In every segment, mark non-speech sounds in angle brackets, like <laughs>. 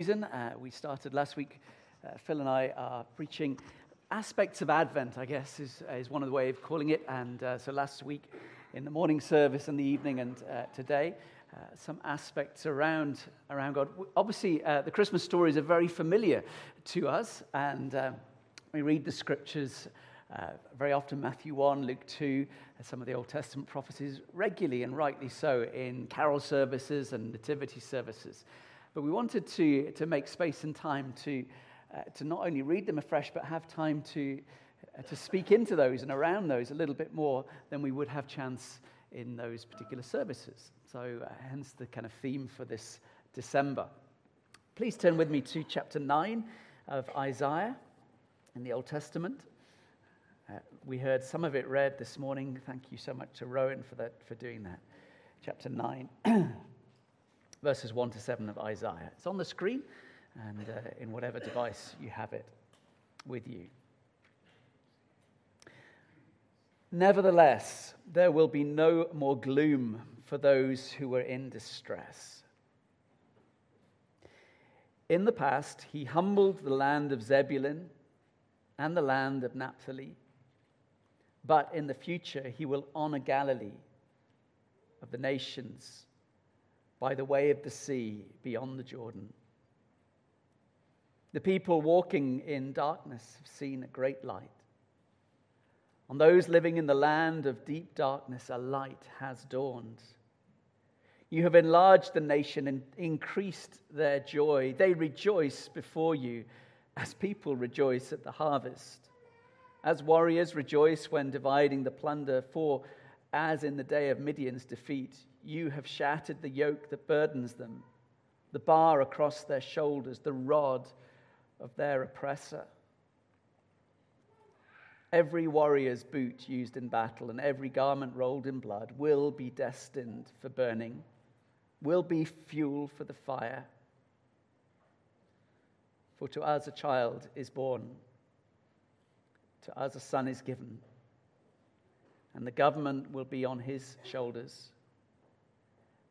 season. Uh, we started last week. Uh, Phil and I are preaching aspects of Advent, I guess, is, is one of the way of calling it. And uh, so last week in the morning service and the evening, and uh, today, uh, some aspects around, around God. Obviously, uh, the Christmas stories are very familiar to us, and we read the scriptures. very often, Matthew 1, Luke 2, some of the Old Testament prophecies regularly and rightly so in carol services and nativity services. But we wanted to, to make space and time to, uh, to not only read them afresh, but have time to, uh, to speak into those and around those a little bit more than we would have chance in those particular services. So, uh, hence the kind of theme for this December. Please turn with me to chapter 9 of Isaiah in the Old Testament. Uh, we heard some of it read this morning. Thank you so much to Rowan for, that, for doing that. Chapter 9. <clears throat> verses 1 to 7 of Isaiah. It's on the screen and uh, in whatever device you have it with you. Nevertheless, there will be no more gloom for those who are in distress. In the past, he humbled the land of Zebulun and the land of Naphtali. But in the future, he will honor Galilee of the nations by the way of the sea beyond the Jordan. The people walking in darkness have seen a great light. On those living in the land of deep darkness, a light has dawned. You have enlarged the nation and increased their joy. They rejoice before you as people rejoice at the harvest, as warriors rejoice when dividing the plunder. For as in the day of Midian's defeat, you have shattered the yoke that burdens them, the bar across their shoulders, the rod of their oppressor. Every warrior's boot used in battle and every garment rolled in blood will be destined for burning, will be fuel for the fire. For to us a child is born, to us a son is given, and the government will be on his shoulders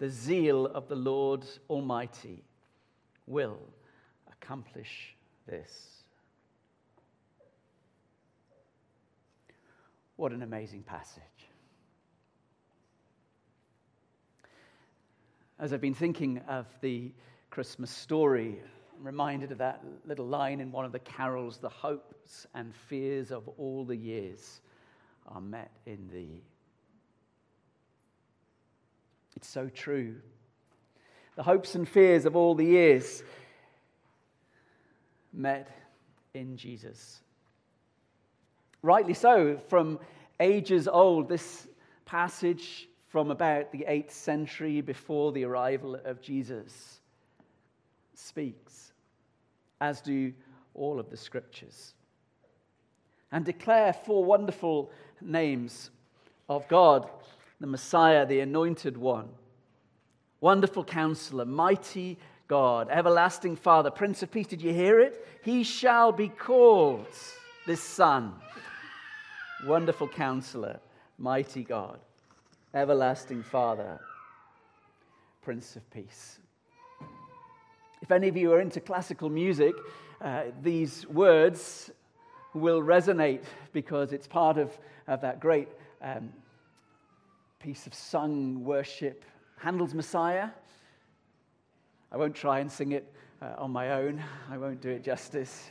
the zeal of the Lord Almighty will accomplish this. What an amazing passage. As I've been thinking of the Christmas story, I'm reminded of that little line in one of the carols the hopes and fears of all the years are met in thee. It's so true. The hopes and fears of all the years met in Jesus. Rightly so, from ages old, this passage from about the 8th century before the arrival of Jesus speaks, as do all of the scriptures, and declare four wonderful names of God the Messiah, the anointed one. Wonderful counselor, mighty God, everlasting Father, Prince of Peace. Did you hear it? He shall be called this Son. Wonderful counselor, mighty God, everlasting Father, Prince of Peace. If any of you are into classical music, uh, these words will resonate because it's part of, of that great um, piece of sung worship, Handel's Messiah. I won't try and sing it uh, on my own, I won't do it justice.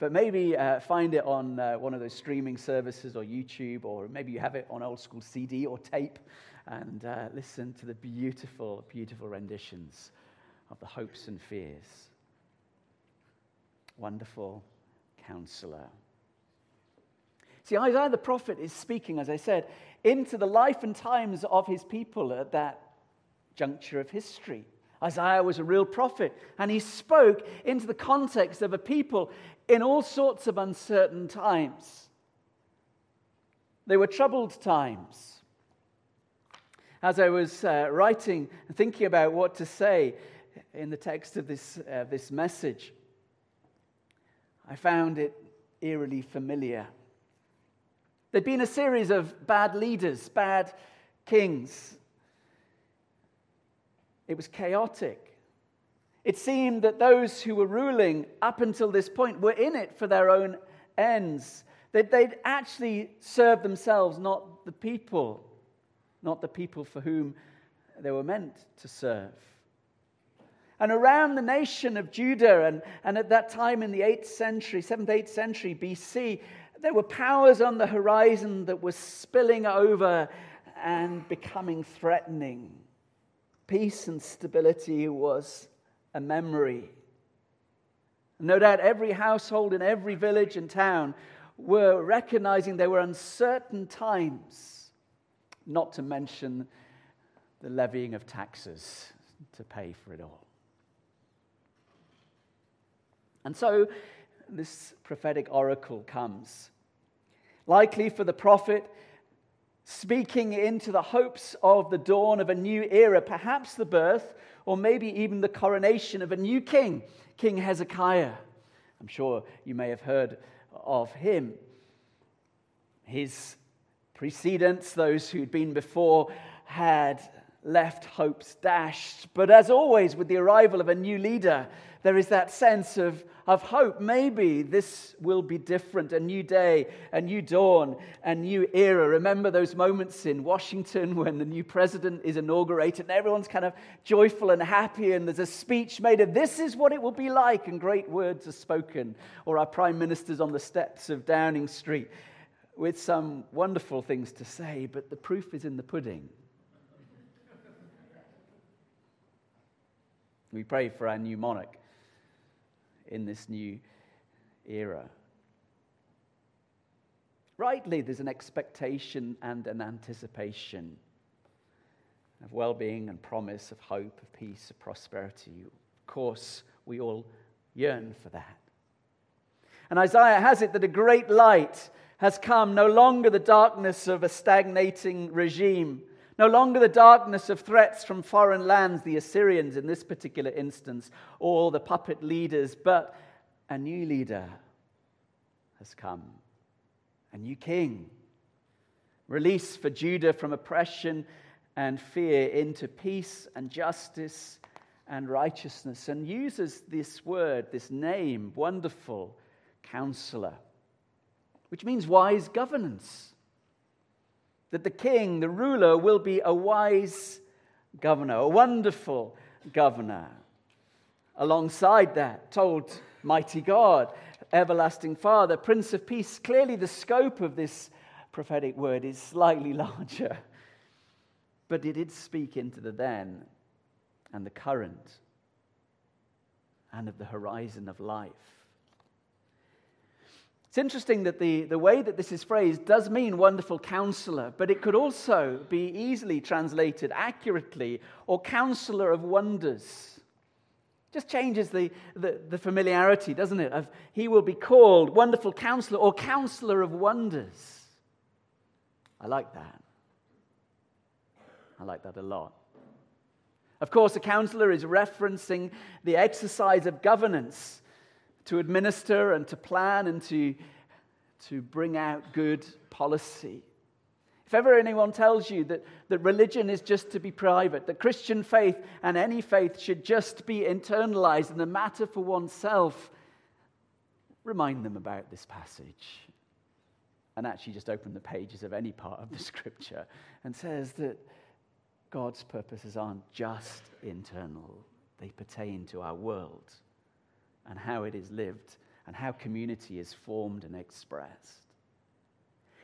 But maybe uh, find it on uh, one of those streaming services or YouTube, or maybe you have it on old school CD or tape, and uh, listen to the beautiful, beautiful renditions of the hopes and fears. Wonderful counselor. See, Isaiah the prophet is speaking, as I said, into the life and times of his people at that juncture of history. Isaiah was a real prophet, and he spoke into the context of a people in all sorts of uncertain times. They were troubled times. As I was uh, writing and thinking about what to say in the text of this, uh, this message, I found it eerily familiar. There'd been a series of bad leaders, bad kings. It was chaotic. It seemed that those who were ruling up until this point were in it for their own ends. That they'd actually served themselves, not the people, not the people for whom they were meant to serve. And around the nation of Judah, and, and at that time in the 8th century, 7th, 8th century BC, there were powers on the horizon that were spilling over and becoming threatening. Peace and stability was a memory. No doubt every household in every village and town were recognizing there were uncertain times, not to mention the levying of taxes to pay for it all. And so this prophetic oracle comes, likely for the prophet speaking into the hopes of the dawn of a new era, perhaps the birth or maybe even the coronation of a new king, King Hezekiah. I'm sure you may have heard of him. His precedents, those who'd been before, had left hopes dashed. But as always, with the arrival of a new leader, there is that sense of of hope. Maybe this will be different a new day, a new dawn, a new era. Remember those moments in Washington <laughs> when the new president is inaugurated and everyone's kind of joyful and happy, and there's a speech made of this is what it will be like, and great words are spoken, or our prime ministers on the steps of Downing Street with some wonderful things to say, but the proof is in the pudding. We pray for our new monarch in this new era. Rightly, there's an expectation and an anticipation of well being and promise, of hope, of peace, of prosperity. Of course, we all yearn for that. And Isaiah has it that a great light has come, no longer the darkness of a stagnating regime, no longer the darkness of threats from foreign lands, the Assyrians in this particular instance, or the puppet leaders, but a new leader has come, a new king. Release for Judah from oppression and fear into peace and justice and righteousness, and uses this word, this name, wonderful counselor, which means wise governance that the king, the ruler, will be a wise governor, a wonderful governor. Alongside that, told mighty God, everlasting Father, Prince of Peace. Clearly, the scope of this prophetic word is slightly <laughs> larger, but it did speak into the then and the current and of the horizon of life. It's interesting that the, the way that this is phrased does mean wonderful counselor, but it could also be easily translated accurately or counselor of wonders. Just changes the, the, the, familiarity, doesn't it? Of he will be called wonderful counselor or counselor of wonders. I like that. I like that a lot. Of course, a counselor is referencing the exercise of governance to administer and to plan and to, to bring out good policy. If ever anyone tells you that, that religion is just to be private, that Christian faith and any faith should just be internalized and a matter for oneself, remind them about this passage. And actually, just open the pages of any part of the <laughs> scripture and says that God's purposes aren't just internal, they pertain to our world and how it is lived and how community is formed and expressed.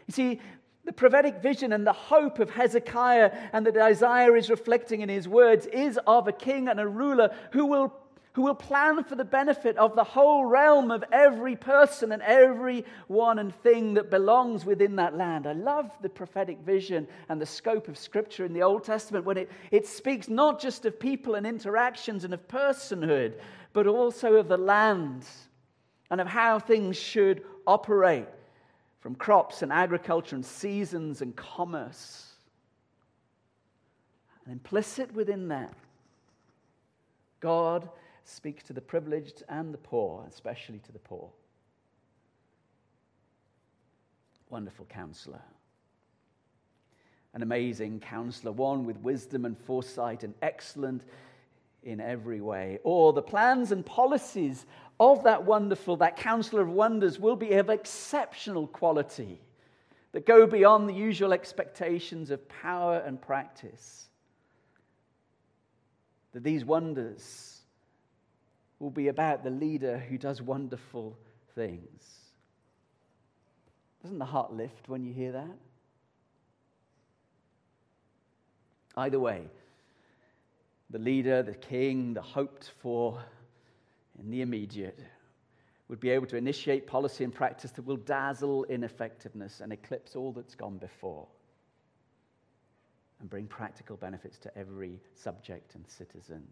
You see, the prophetic vision and the hope of Hezekiah and that Isaiah is reflecting in his words is of a king and a ruler who will who will plan for the benefit of the whole realm of every person and every one and thing that belongs within that land. I love the prophetic vision and the scope of Scripture in the Old Testament when it, it speaks not just of people and interactions and of personhood, but also of the land and of how things should operate from crops and agriculture and seasons and commerce. And implicit within that, God speaks to the privileged and the poor, especially to the poor. Wonderful counselor. An amazing counselor, one with wisdom and foresight and excellent in every way. Or the plans and policies of that wonderful, that counselor of wonders, will be of exceptional quality that go beyond the usual expectations of power and practice. That these wonders will be about the leader who does wonderful things. Doesn't the heart lift when you hear that? Either way, the leader, the king, the hoped for in the immediate would be able to initiate policy and practice that will dazzle in effectiveness and eclipse all that's gone before and bring practical benefits to every subject and citizen.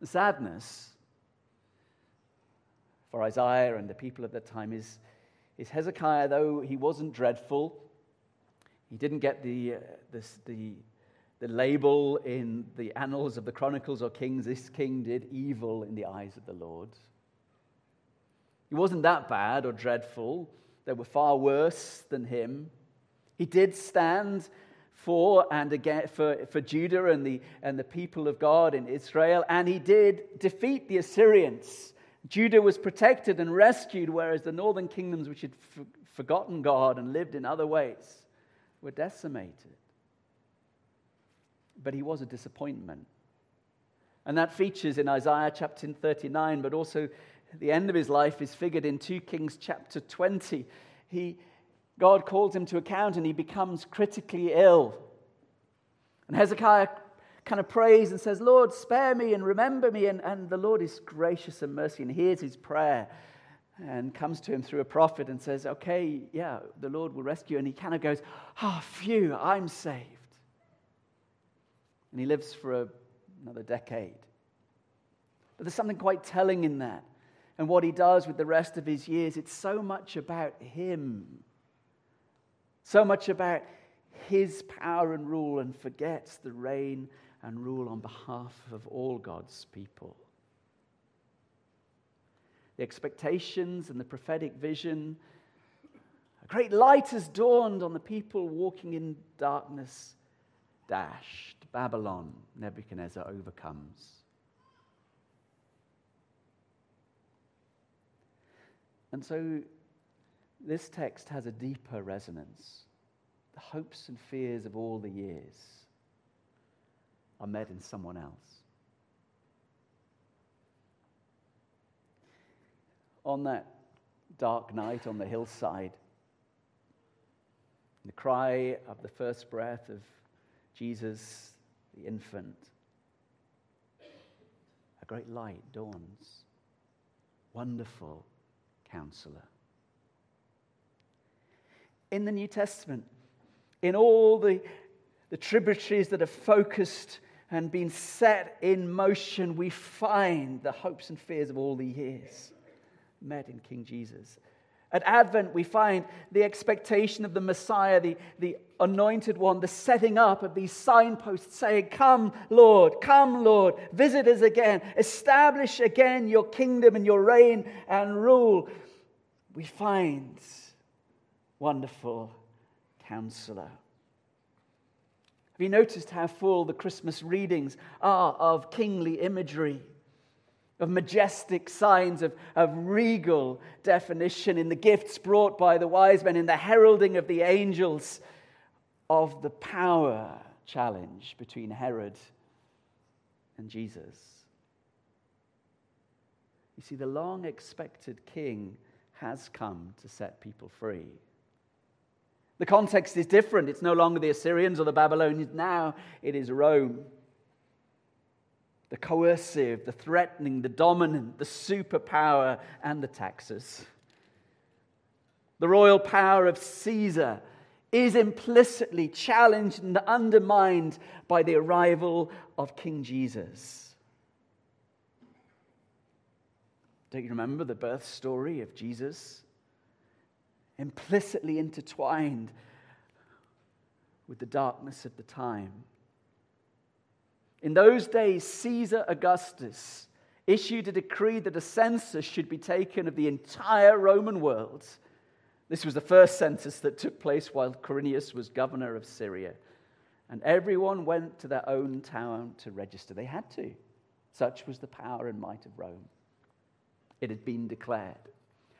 The sadness for Isaiah and the people at that time is, is Hezekiah, though he wasn't dreadful, he didn't get the, uh, this, the, the label in the annals of the Chronicles or Kings, this king did evil in the eyes of the Lord. He wasn't that bad or dreadful. There were far worse than him. He did stand for and again for, for Judah and the, and the people of God in Israel, and he did defeat the Assyrians. Judah was protected and rescued, whereas the northern kingdoms, which had f- forgotten God and lived in other ways, were decimated. But he was a disappointment. And that features in Isaiah chapter 39, but also the end of his life is figured in 2 Kings chapter 20. He, God calls him to account and he becomes critically ill. And Hezekiah kind of prays and says, Lord, spare me and remember me. And, and the Lord is gracious and mercy and hears his prayer and comes to him through a prophet and says, Okay, yeah, the Lord will rescue. And he kind of goes, Ah, oh, phew, I'm saved. And he lives for a, another decade. But there's something quite telling in that. And what he does with the rest of his years, it's so much about him so much about his power and rule and forgets the reign and rule on behalf of all God's people. The expectations and the prophetic vision, a great light has dawned on the people walking in darkness, dashed. Babylon, Nebuchadnezzar overcomes. And so this text has a deeper resonance. The hopes and fears of all the years are met in someone else. On that dark night on the hillside, the cry of the first breath of Jesus, the infant, a great light dawns. Wonderful counselor in the New Testament, in all the, the tributaries that are focused and been set in motion, we find the hopes and fears of all the years met in King Jesus. At Advent, we find the expectation of the Messiah, the, the anointed one, the setting up of these signposts saying, Come, Lord, come, Lord, visit us again, establish again your kingdom and your reign and rule. We find wonderful counselor. Have you noticed how full the Christmas readings are of kingly imagery, of majestic signs, of, of regal definition in the gifts brought by the wise men, in the heralding of the angels, of the power challenge between Herod and Jesus? You see, the long expected king has come to set people free. The context is different. It's no longer the Assyrians or the Babylonians. Now it is Rome. The coercive, the threatening, the dominant, the superpower, and the taxes. The royal power of Caesar is implicitly challenged and undermined by the arrival of King Jesus. Don't you remember the birth story of Jesus? Implicitly intertwined with the darkness of the time. In those days, Caesar Augustus issued a decree that a census should be taken of the entire Roman world. This was the first census that took place while Quirinius was governor of Syria. And everyone went to their own town to register. They had to. Such was the power and might of Rome. It had been declared.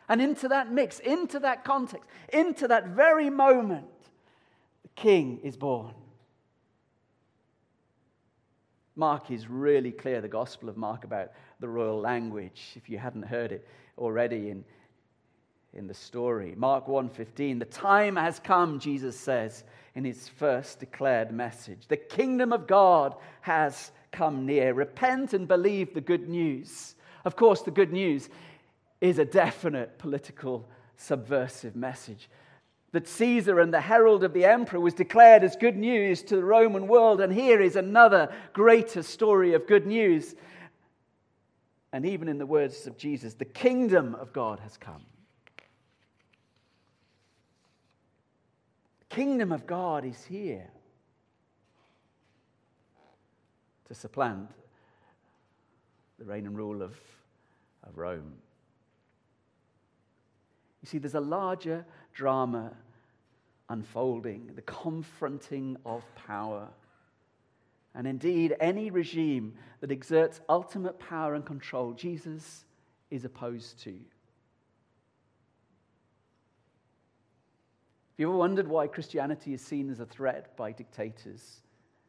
And into that mix, into that context, into that very moment, the king is born. Mark is really clear, the Gospel of Mark, about the royal language, if you hadn't heard it already in, in the story. Mark 1:15, the time has come, Jesus says in his first declared message. The kingdom of God has come near. Repent and believe the good news. Of course, the good news is a definite political subversive message that Caesar and the herald of the emperor was declared as good news to the Roman world. And here is another greater story of good news. And even in the words of Jesus, the kingdom of God has come. The kingdom of God is here to supplant the reign and rule of, of Rome. You see, there's a larger drama unfolding, the confronting of power. And indeed, any regime that exerts ultimate power and control, Jesus is opposed to. Have you ever wondered why Christianity is seen as a threat by dictators?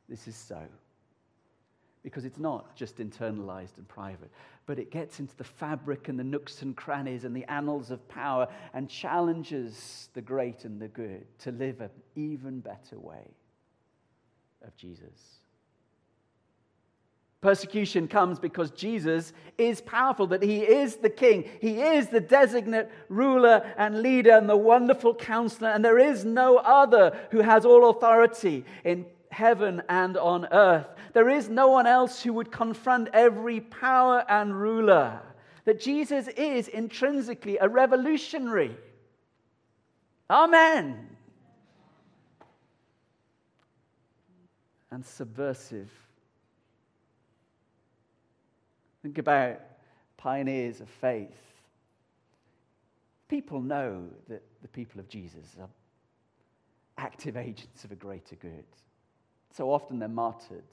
This is so because it's not just internalized and private, but it gets into the fabric and the nooks and crannies and the annals of power and challenges the great and the good to live an even better way of Jesus. Persecution comes because Jesus is powerful, that he is the king. He is the designate ruler and leader and the wonderful counselor, and there is no other who has all authority in heaven and on earth. There is no one else who would confront every power and ruler. That Jesus is intrinsically a revolutionary. Amen. And subversive. Think about pioneers of faith. People know that the people of Jesus are active agents of a greater good. So often they're martyred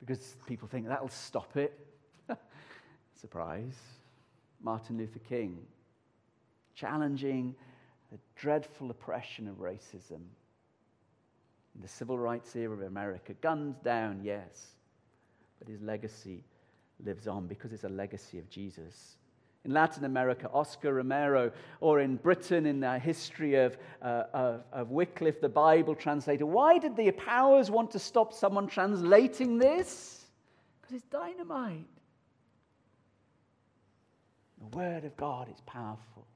because people think that'll stop it. <laughs> Surprise. Martin Luther King challenging the dreadful oppression of racism in the civil rights era of America. Guns down, yes, but his legacy lives on because it's a legacy of Jesus in Latin America, Oscar Romero, or in Britain, in the history of, uh, of, of, Wycliffe, the Bible translator. Why did the powers want to stop someone translating this? Because it's dynamite. The Word of God is powerful.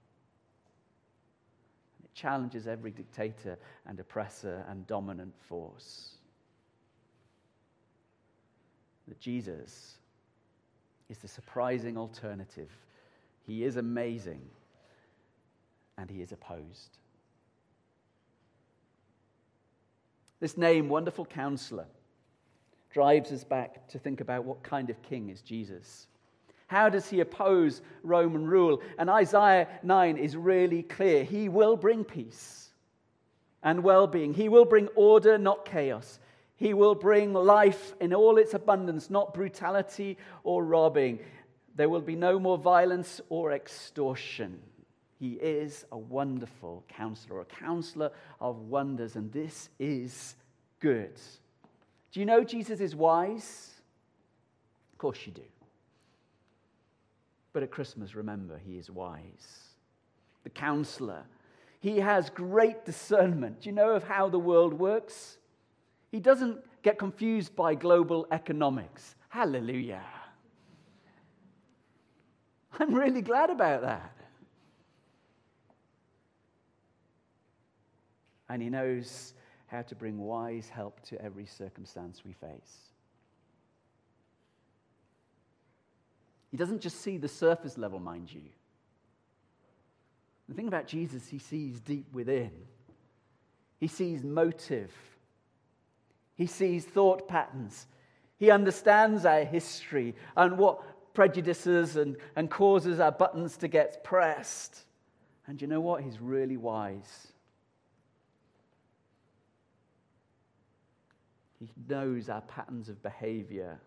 It challenges every dictator and oppressor and dominant force. That Jesus is the surprising alternative he is amazing and he is opposed. This name, Wonderful Counselor, drives us back to think about what kind of king is Jesus. How does he oppose Roman rule? And Isaiah 9 is really clear. He will bring peace and well being, he will bring order, not chaos. He will bring life in all its abundance, not brutality or robbing. There will be no more violence or extortion. He is a wonderful counselor, a counselor of wonders, and this is good. Do you know Jesus is wise? Of course you do. But at Christmas, remember, he is wise. The counselor. He has great discernment. Do you know of how the world works? He doesn't get confused by global economics Hallelujah. <laughs> I'm really glad about that. And he knows how to bring wise help to every circumstance we face. He doesn't just see the surface level, mind you. The thing about Jesus, he sees deep within. He sees motive. He sees thought patterns. He understands our history and what prejudices and, and causes our buttons to get pressed. And you know what? He's really wise. He knows our patterns of behavior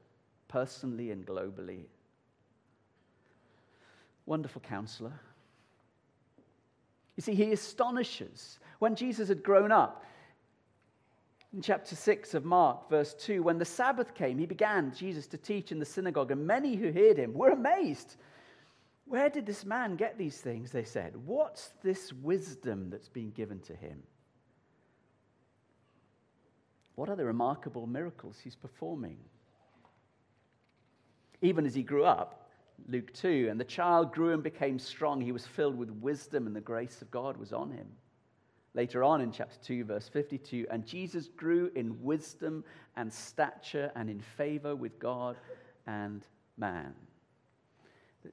personally and globally. Wonderful counselor. You see, he astonishes. When Jesus had grown up, in chapter 6 of Mark, verse 2, when the Sabbath came, he began, Jesus, to teach in the synagogue, and many who heard him were amazed. Where did this man get these things? They said. What's this wisdom that's been given to him? What are the remarkable miracles he's performing? Even as he grew up, Luke 2, and the child grew and became strong, he was filled with wisdom, and the grace of God was on him. Later on in chapter 2, verse 52, and Jesus grew in wisdom and stature and in favor with God and man.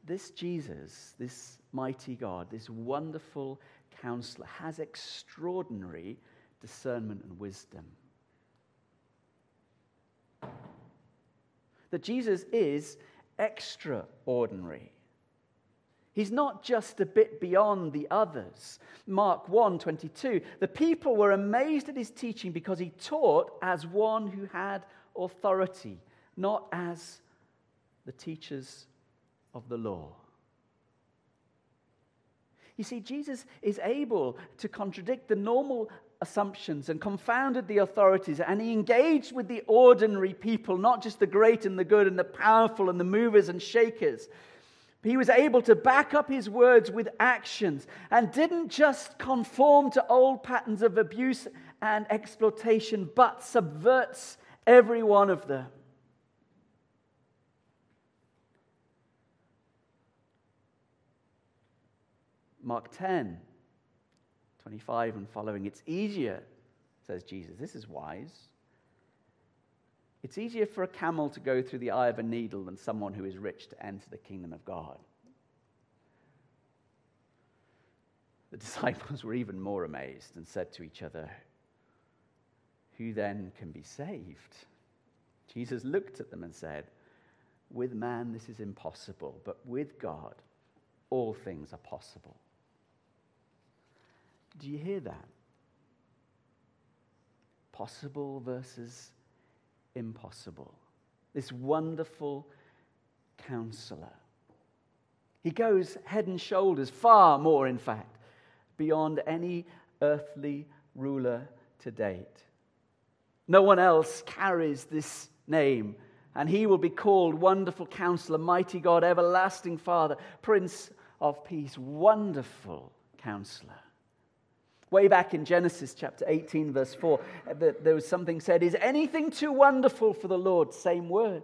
This Jesus, this mighty God, this wonderful counselor, has extraordinary discernment and wisdom. That Jesus is extraordinary. He's not just a bit beyond the others. Mark 1 22. The people were amazed at his teaching because he taught as one who had authority, not as the teachers of the law. You see, Jesus is able to contradict the normal assumptions and confounded the authorities, and he engaged with the ordinary people, not just the great and the good and the powerful and the movers and shakers. He was able to back up his words with actions and didn't just conform to old patterns of abuse and exploitation, but subverts every one of them. Mark 10, 25 and following. It's easier, says Jesus. This is wise. It's easier for a camel to go through the eye of a needle than someone who is rich to enter the kingdom of God. The <laughs> disciples were even more amazed and said to each other, Who then can be saved? Jesus looked at them and said, With man this is impossible, but with God all things are possible. Do you hear that? Possible versus impossible. This wonderful counselor. He goes head and shoulders, far more, in fact, beyond any earthly ruler to date. No one else carries this name, and he will be called Wonderful Counselor, Mighty God, Everlasting Father, Prince of Peace, Wonderful Counselor. Way back in Genesis chapter 18, verse 4, there was something said, Is anything too wonderful for the Lord? Same word.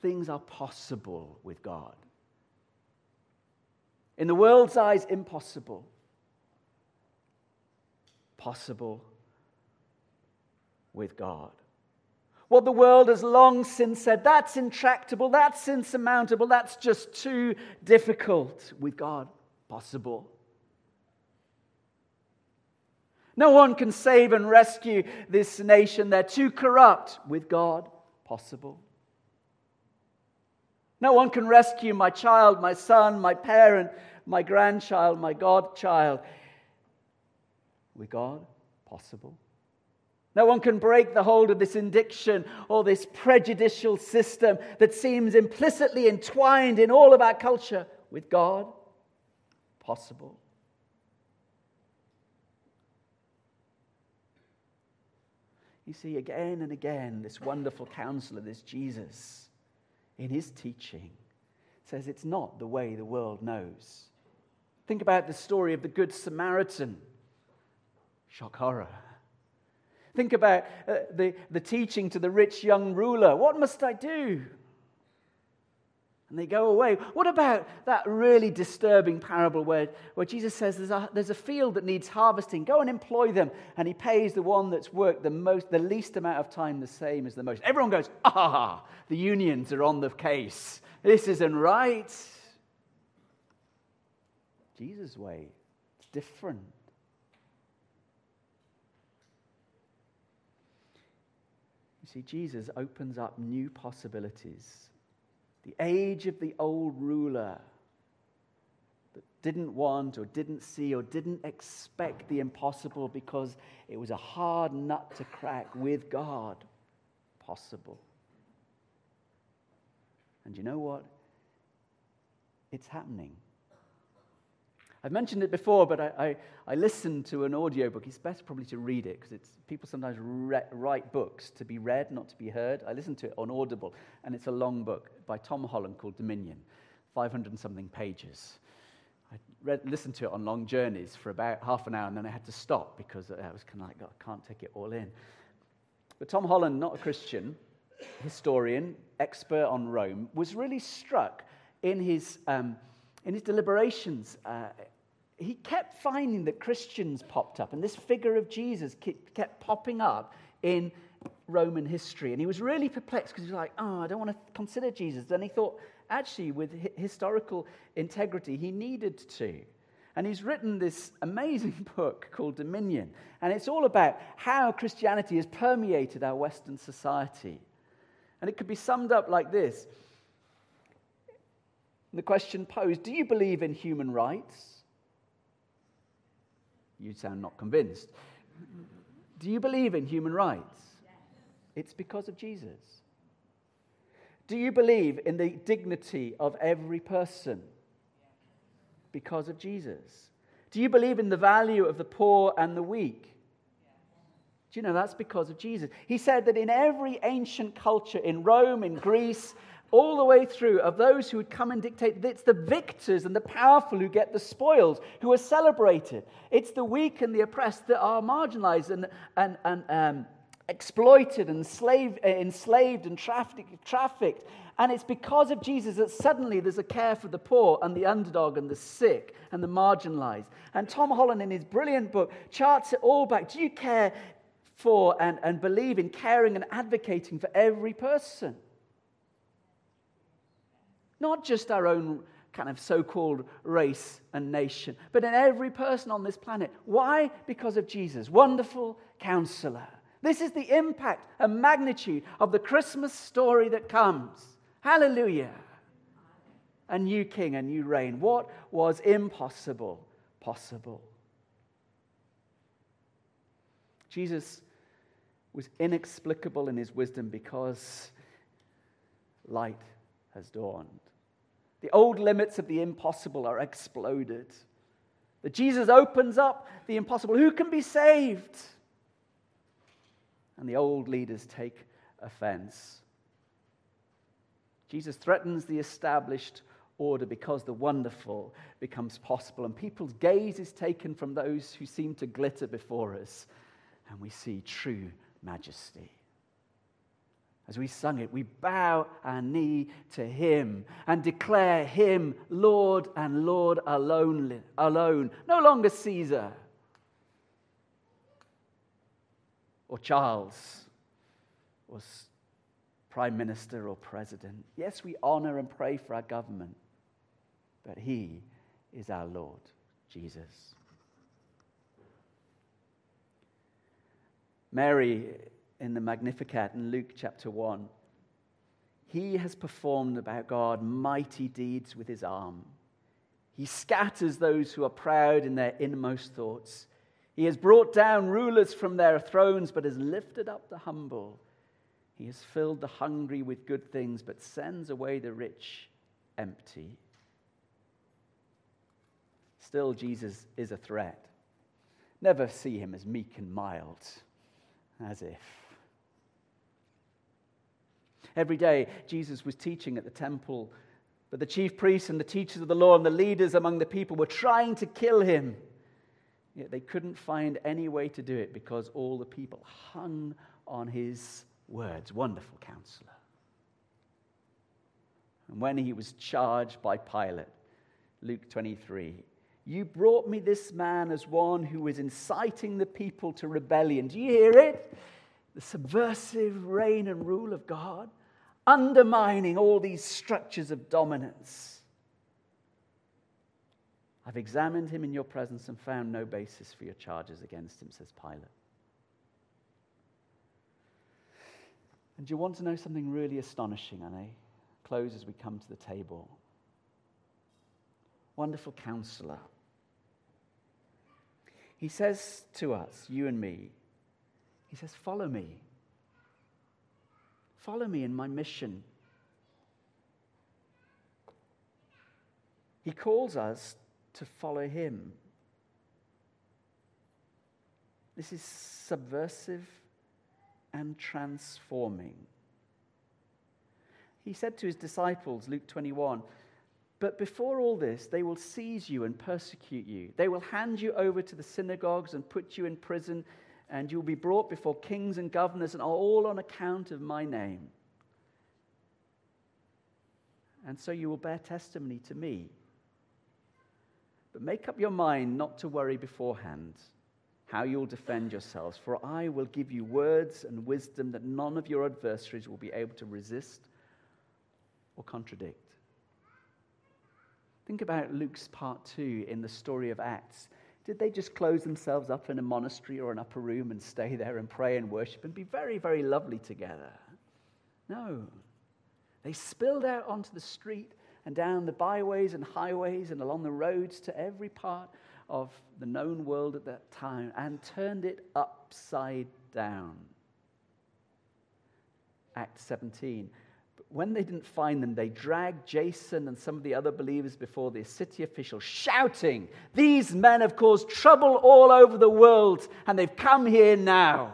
Things are possible with God. In the world's eyes, impossible. Possible with God. What the world has long since said, that's intractable, that's insurmountable, that's just too difficult. With God, possible. No one can save and rescue this nation. They're too corrupt. With God, possible. No one can rescue my child, my son, my parent, my grandchild, my godchild. With God, possible. No one can break the hold of this addiction or this prejudicial system that seems implicitly entwined in all of our culture with God. Possible. You see, again and again, this wonderful counselor, this Jesus, in his teaching, says it's not the way the world knows. Think about the story of the Good Samaritan. Shock horror. Think about uh, the, the teaching to the rich young ruler What must I do? And they go away. What about that really disturbing parable where, where Jesus says there's a, there's a field that needs harvesting? Go and employ them. And he pays the one that's worked the, most, the least amount of time the same as the most. Everyone goes, ah, the unions are on the case. This isn't right. Jesus' way, it's different. See, Jesus opens up new possibilities. The age of the old ruler that didn't want or didn't see or didn't expect the impossible because it was a hard nut to crack with God possible. And you know what? It's happening. I've mentioned it before, but I, I, I listened to an audiobook. It's best probably to read it because people sometimes re- write books to be read, not to be heard. I listened to it on Audible, and it's a long book by Tom Holland called Dominion, 500 and something pages. I read, listened to it on long journeys for about half an hour, and then I had to stop because I was kind of like, I can't take it all in. But Tom Holland, not a Christian, historian, expert on Rome, was really struck in his, um, in his deliberations. Uh, he kept finding that Christians popped up, and this figure of Jesus kept popping up in Roman history. And he was really perplexed because he was like, oh, I don't want to consider Jesus. Then he thought, actually, with historical integrity, he needed to. And he's written this amazing <laughs> book called Dominion. And it's all about how Christianity has permeated our Western society. And it could be summed up like this The question posed Do you believe in human rights? You sound not convinced. Do you believe in human rights? It's because of Jesus. Do you believe in the dignity of every person? Because of Jesus. Do you believe in the value of the poor and the weak? Do you know that's because of Jesus? He said that in every ancient culture, in Rome, in Greece, all the way through of those who would come and dictate. It's the victors and the powerful who get the spoils, who are celebrated. It's the weak and the oppressed that are marginalized and, and, and um, exploited and slave, uh, enslaved and trafficked, trafficked. And it's because of Jesus that suddenly there's a care for the poor and the underdog and the sick and the marginalized. And Tom Holland, in his brilliant book, charts it all back. Do you care for and, and believe in caring and advocating for every person? Not just our own kind of so called race and nation, but in every person on this planet. Why? Because of Jesus. Wonderful counselor. This is the impact and magnitude of the Christmas story that comes. Hallelujah. A new king, a new reign. What was impossible, possible? Jesus was inexplicable in his wisdom because light has dawned. The old limits of the impossible are exploded. That Jesus opens up the impossible. Who can be saved? And the old leaders take offense. Jesus threatens the established order because the wonderful becomes possible, and people's gaze is taken from those who seem to glitter before us, and we see true majesty. As we sung it, we bow our knee to Him and declare Him Lord and Lord alone, alone. No longer Caesar or Charles or Prime Minister or President. Yes, we honor and pray for our government, but He is our Lord, Jesus. Mary in the Magnificat in Luke chapter 1. He has performed about God mighty deeds with his arm. He scatters those who are proud in their inmost thoughts. He has brought down rulers from their thrones, but has lifted up the humble. He has filled the hungry with good things, but sends away the rich empty. Still, Jesus is a threat. Never see him as meek and mild, as if. Every day, Jesus was teaching at the temple, but the chief priests and the teachers of the law and the leaders among the people were trying to kill him. Yet they couldn't find any way to do it because all the people hung on his words. Wonderful counselor. And when he was charged by Pilate, Luke 23, you brought me this man as one who was inciting the people to rebellion. Do you hear it? The subversive reign and rule of God, undermining all these structures of dominance. I've examined him in your presence and found no basis for your charges against him, says Pilate. And you want to know something really astonishing, Anne? Close as we come to the table. Wonderful counselor. He says to us, you and me, He says, Follow me. Follow me in my mission. He calls us to follow him. This is subversive and transforming. He said to his disciples, Luke 21, but before all this, they will seize you and persecute you. They will hand you over to the synagogues and put you in prison, and you will be brought before kings and governors, and all on account of my name. And so you will bear testimony to me. But make up your mind not to worry beforehand how you'll defend yourselves, for I will give you words and wisdom that none of your adversaries will be able to resist or contradict. Think about Luke's part two in the story of Acts. Did they just close themselves up in a monastery or an upper room and stay there and pray and worship and be very, very lovely together? No. They spilled out onto the street and down the byways and highways and along the roads to every part of the known world at that time and turned it upside down. Act 17. When they didn't find them, they dragged Jason and some of the other believers before the city officials, shouting, These men have caused trouble all over the world, and they've come here now.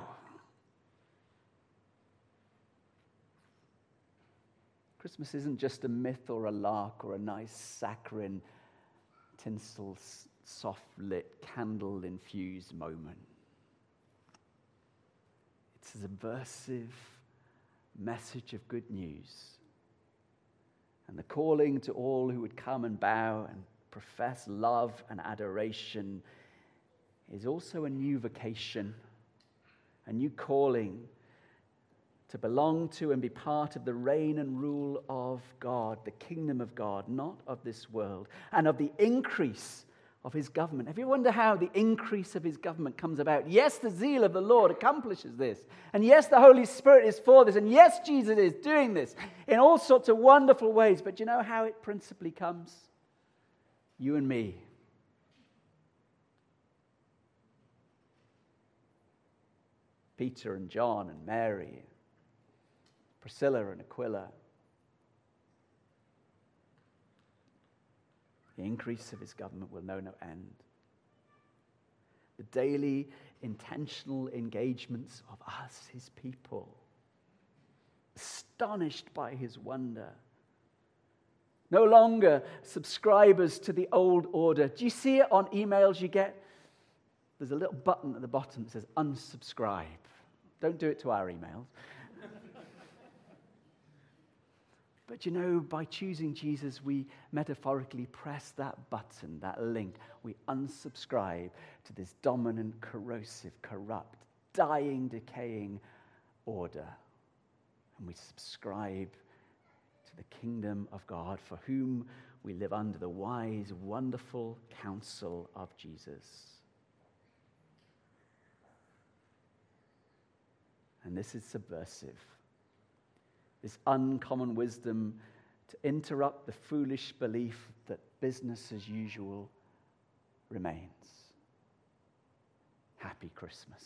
Christmas isn't just a myth or a lark or a nice saccharine, tinsel, soft lit, candle infused moment. It's a subversive message of good news. And the calling to all who would come and bow and profess love and adoration is also a new vocation, a new calling to belong to and be part of the reign and rule of God, the kingdom of God, not of this world, and of the increase of his government. Have you wonder how the increase of his government comes about? Yes, the zeal of the Lord accomplishes this. And yes, the Holy Spirit is for this. And yes, Jesus is doing this in all sorts of wonderful ways. But you know how it principally comes? You and me. Peter and John and Mary Priscilla and Aquila. The increase of his government will know no end. The daily intentional engagements of us, his people, astonished by his wonder. No longer subscribers to the old order. Do you see it on emails you get? There's a little button at the bottom that says unsubscribe. Don't do it to our emails. But you know, by choosing Jesus, we metaphorically press that button, that link. We unsubscribe to this dominant, corrosive, corrupt, dying, decaying order. And we subscribe to the kingdom of God, for whom we live under the wise, wonderful counsel of Jesus. And this is subversive this uncommon wisdom to interrupt the foolish belief that business as usual remains. Happy Christmas.